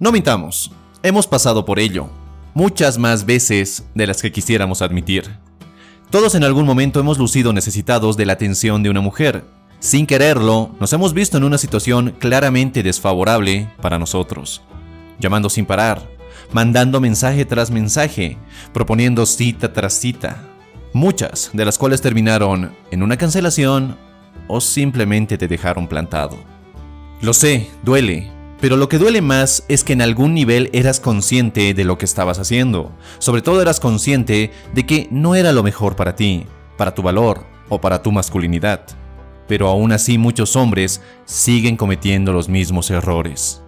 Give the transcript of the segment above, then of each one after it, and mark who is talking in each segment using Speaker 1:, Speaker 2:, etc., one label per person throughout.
Speaker 1: No mintamos, hemos pasado por ello, muchas más veces de las que quisiéramos admitir. Todos en algún momento hemos lucido necesitados de la atención de una mujer. Sin quererlo, nos hemos visto en una situación claramente desfavorable para nosotros. Llamando sin parar, mandando mensaje tras mensaje, proponiendo cita tras cita. Muchas de las cuales terminaron en una cancelación o simplemente te dejaron plantado. Lo sé, duele, pero lo que duele más es que en algún nivel eras consciente de lo que estabas haciendo. Sobre todo eras consciente de que no era lo mejor para ti, para tu valor o para tu masculinidad. Pero aún así muchos hombres siguen cometiendo los mismos errores.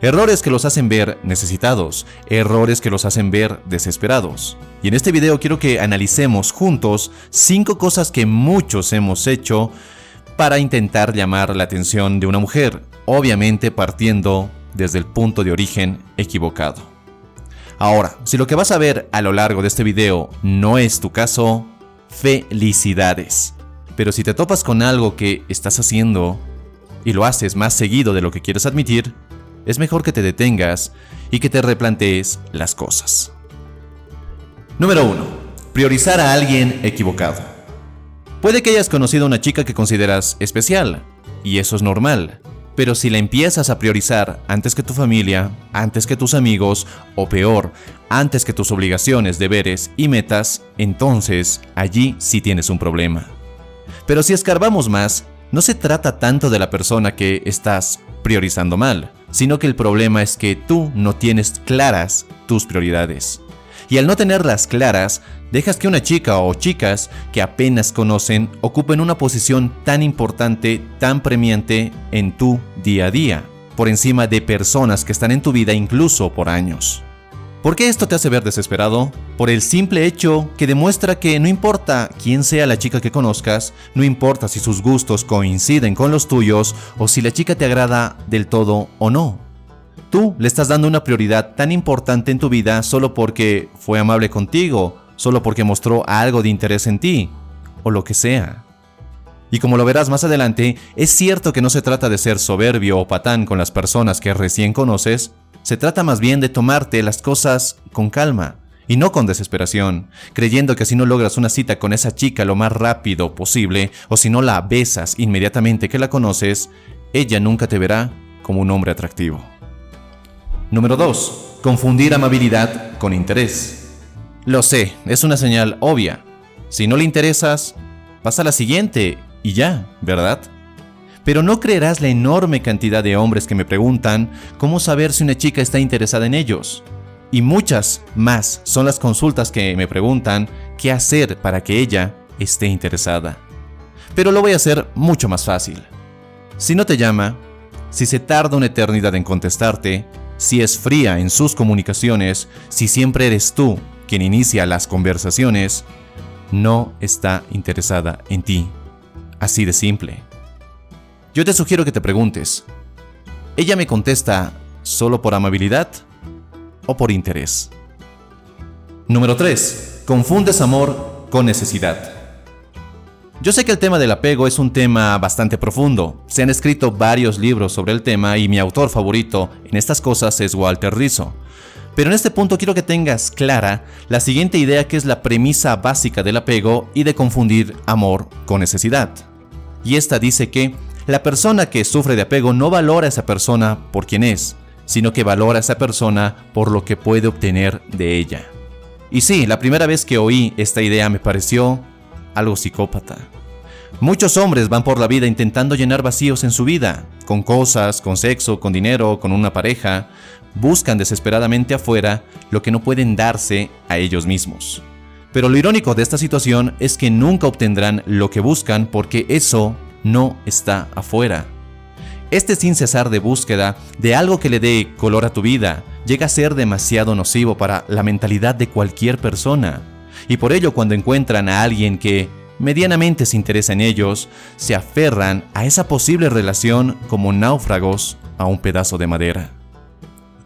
Speaker 1: Errores que los hacen ver necesitados, errores que los hacen ver desesperados. Y en este video quiero que analicemos juntos 5 cosas que muchos hemos hecho para intentar llamar la atención de una mujer, obviamente partiendo desde el punto de origen equivocado. Ahora, si lo que vas a ver a lo largo de este video no es tu caso, felicidades. Pero si te topas con algo que estás haciendo y lo haces más seguido de lo que quieres admitir, es mejor que te detengas y que te replantees las cosas. Número 1. Priorizar a alguien equivocado. Puede que hayas conocido a una chica que consideras especial, y eso es normal, pero si la empiezas a priorizar antes que tu familia, antes que tus amigos, o peor, antes que tus obligaciones, deberes y metas, entonces allí sí tienes un problema. Pero si escarbamos más, no se trata tanto de la persona que estás priorizando mal, sino que el problema es que tú no tienes claras tus prioridades. Y al no tenerlas claras, dejas que una chica o chicas que apenas conocen ocupen una posición tan importante, tan premiante en tu día a día, por encima de personas que están en tu vida incluso por años. ¿Por qué esto te hace ver desesperado? Por el simple hecho que demuestra que no importa quién sea la chica que conozcas, no importa si sus gustos coinciden con los tuyos o si la chica te agrada del todo o no. Tú le estás dando una prioridad tan importante en tu vida solo porque fue amable contigo, solo porque mostró algo de interés en ti, o lo que sea. Y como lo verás más adelante, es cierto que no se trata de ser soberbio o patán con las personas que recién conoces, se trata más bien de tomarte las cosas con calma y no con desesperación, creyendo que si no logras una cita con esa chica lo más rápido posible o si no la besas inmediatamente que la conoces, ella nunca te verá como un hombre atractivo. Número 2. Confundir amabilidad con interés. Lo sé, es una señal obvia. Si no le interesas, pasa a la siguiente y ya, ¿verdad? Pero no creerás la enorme cantidad de hombres que me preguntan cómo saber si una chica está interesada en ellos. Y muchas más son las consultas que me preguntan qué hacer para que ella esté interesada. Pero lo voy a hacer mucho más fácil. Si no te llama, si se tarda una eternidad en contestarte, si es fría en sus comunicaciones, si siempre eres tú quien inicia las conversaciones, no está interesada en ti. Así de simple. Yo te sugiero que te preguntes, ¿ella me contesta solo por amabilidad o por interés? Número 3. Confundes amor con necesidad. Yo sé que el tema del apego es un tema bastante profundo. Se han escrito varios libros sobre el tema y mi autor favorito en estas cosas es Walter Rizzo. Pero en este punto quiero que tengas clara la siguiente idea que es la premisa básica del apego y de confundir amor con necesidad. Y esta dice que la persona que sufre de apego no valora a esa persona por quien es, sino que valora a esa persona por lo que puede obtener de ella. Y sí, la primera vez que oí esta idea me pareció algo psicópata. Muchos hombres van por la vida intentando llenar vacíos en su vida, con cosas, con sexo, con dinero, con una pareja. Buscan desesperadamente afuera lo que no pueden darse a ellos mismos. Pero lo irónico de esta situación es que nunca obtendrán lo que buscan porque eso no está afuera. Este sin cesar de búsqueda de algo que le dé color a tu vida llega a ser demasiado nocivo para la mentalidad de cualquier persona. Y por ello cuando encuentran a alguien que medianamente se interesa en ellos, se aferran a esa posible relación como náufragos a un pedazo de madera.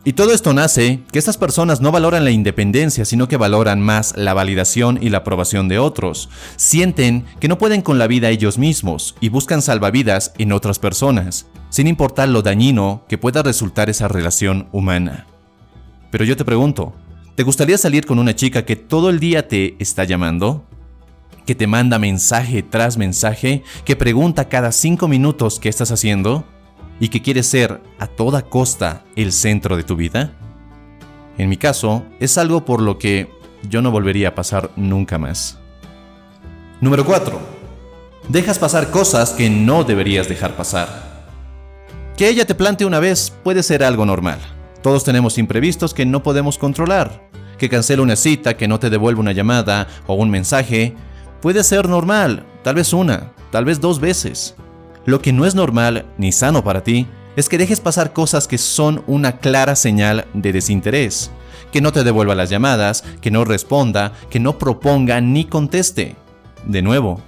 Speaker 1: Y todo esto nace que estas personas no valoran la independencia, sino que valoran más la validación y la aprobación de otros. Sienten que no pueden con la vida ellos mismos y buscan salvavidas en otras personas, sin importar lo dañino que pueda resultar esa relación humana. Pero yo te pregunto, ¿te gustaría salir con una chica que todo el día te está llamando? ¿Que te manda mensaje tras mensaje? ¿Que pregunta cada cinco minutos qué estás haciendo? y que quieres ser a toda costa el centro de tu vida? En mi caso, es algo por lo que yo no volvería a pasar nunca más. Número 4. Dejas pasar cosas que no deberías dejar pasar. Que ella te plante una vez puede ser algo normal. Todos tenemos imprevistos que no podemos controlar. Que cancele una cita, que no te devuelva una llamada o un mensaje, puede ser normal, tal vez una, tal vez dos veces. Lo que no es normal ni sano para ti es que dejes pasar cosas que son una clara señal de desinterés. Que no te devuelva las llamadas, que no responda, que no proponga ni conteste. De nuevo,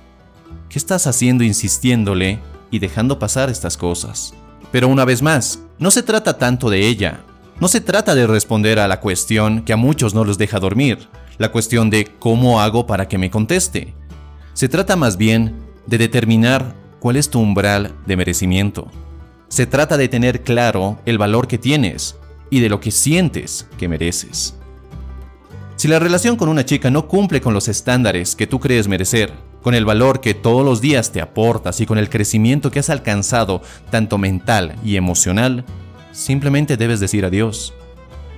Speaker 1: ¿qué estás haciendo insistiéndole y dejando pasar estas cosas? Pero una vez más, no se trata tanto de ella. No se trata de responder a la cuestión que a muchos no los deja dormir, la cuestión de cómo hago para que me conteste. Se trata más bien de determinar cuál es tu umbral de merecimiento. Se trata de tener claro el valor que tienes y de lo que sientes que mereces. Si la relación con una chica no cumple con los estándares que tú crees merecer, con el valor que todos los días te aportas y con el crecimiento que has alcanzado, tanto mental y emocional, simplemente debes decir adiós.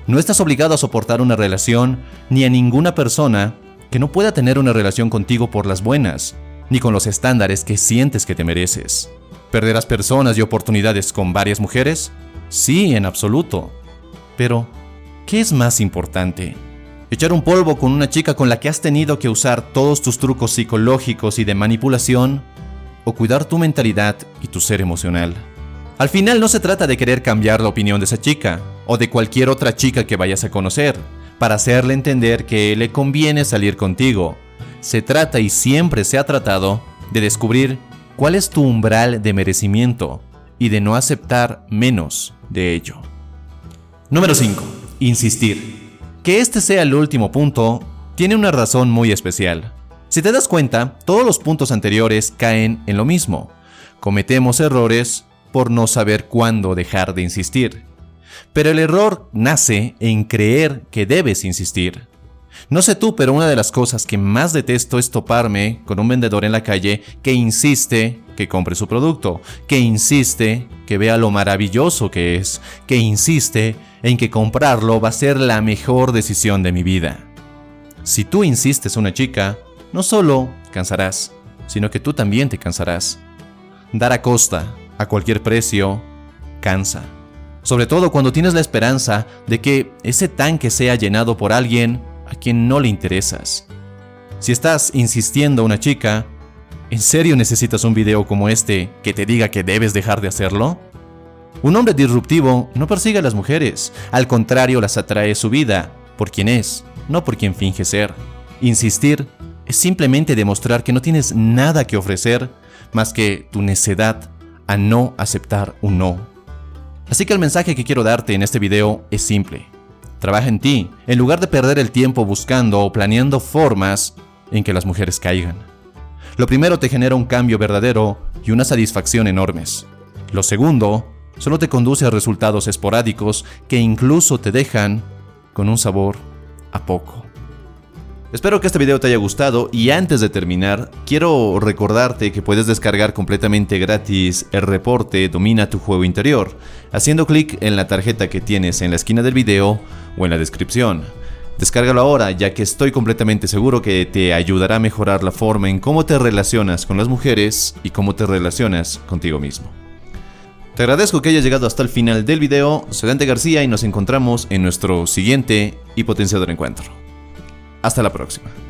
Speaker 1: No estás obligado a soportar una relación ni a ninguna persona que no pueda tener una relación contigo por las buenas, ni con los estándares que sientes que te mereces. ¿Perderás personas y oportunidades con varias mujeres? Sí, en absoluto. Pero, ¿qué es más importante? ¿Echar un polvo con una chica con la que has tenido que usar todos tus trucos psicológicos y de manipulación? ¿O cuidar tu mentalidad y tu ser emocional? Al final no se trata de querer cambiar la opinión de esa chica, o de cualquier otra chica que vayas a conocer, para hacerle entender que le conviene salir contigo, se trata y siempre se ha tratado de descubrir cuál es tu umbral de merecimiento y de no aceptar menos de ello. Número 5. Insistir. Que este sea el último punto tiene una razón muy especial. Si te das cuenta, todos los puntos anteriores caen en lo mismo. Cometemos errores por no saber cuándo dejar de insistir. Pero el error nace en creer que debes insistir. No sé tú, pero una de las cosas que más detesto es toparme con un vendedor en la calle que insiste que compre su producto, que insiste que vea lo maravilloso que es, que insiste en que comprarlo va a ser la mejor decisión de mi vida. Si tú insistes una chica, no solo cansarás, sino que tú también te cansarás. Dar a costa, a cualquier precio, cansa. Sobre todo cuando tienes la esperanza de que ese tanque sea llenado por alguien a quien no le interesas. Si estás insistiendo a una chica, ¿en serio necesitas un video como este que te diga que debes dejar de hacerlo? Un hombre disruptivo no persigue a las mujeres, al contrario las atrae su vida, por quien es, no por quien finge ser. Insistir es simplemente demostrar que no tienes nada que ofrecer más que tu necedad a no aceptar un no. Así que el mensaje que quiero darte en este video es simple. Trabaja en ti, en lugar de perder el tiempo buscando o planeando formas en que las mujeres caigan. Lo primero te genera un cambio verdadero y una satisfacción enormes. Lo segundo solo te conduce a resultados esporádicos que incluso te dejan con un sabor a poco. Espero que este video te haya gustado y antes de terminar, quiero recordarte que puedes descargar completamente gratis el reporte Domina tu juego interior, haciendo clic en la tarjeta que tienes en la esquina del video o en la descripción. Descárgalo ahora ya que estoy completamente seguro que te ayudará a mejorar la forma en cómo te relacionas con las mujeres y cómo te relacionas contigo mismo. Te agradezco que hayas llegado hasta el final del video, soy Dante García y nos encontramos en nuestro siguiente y potenciador encuentro. Hasta la próxima.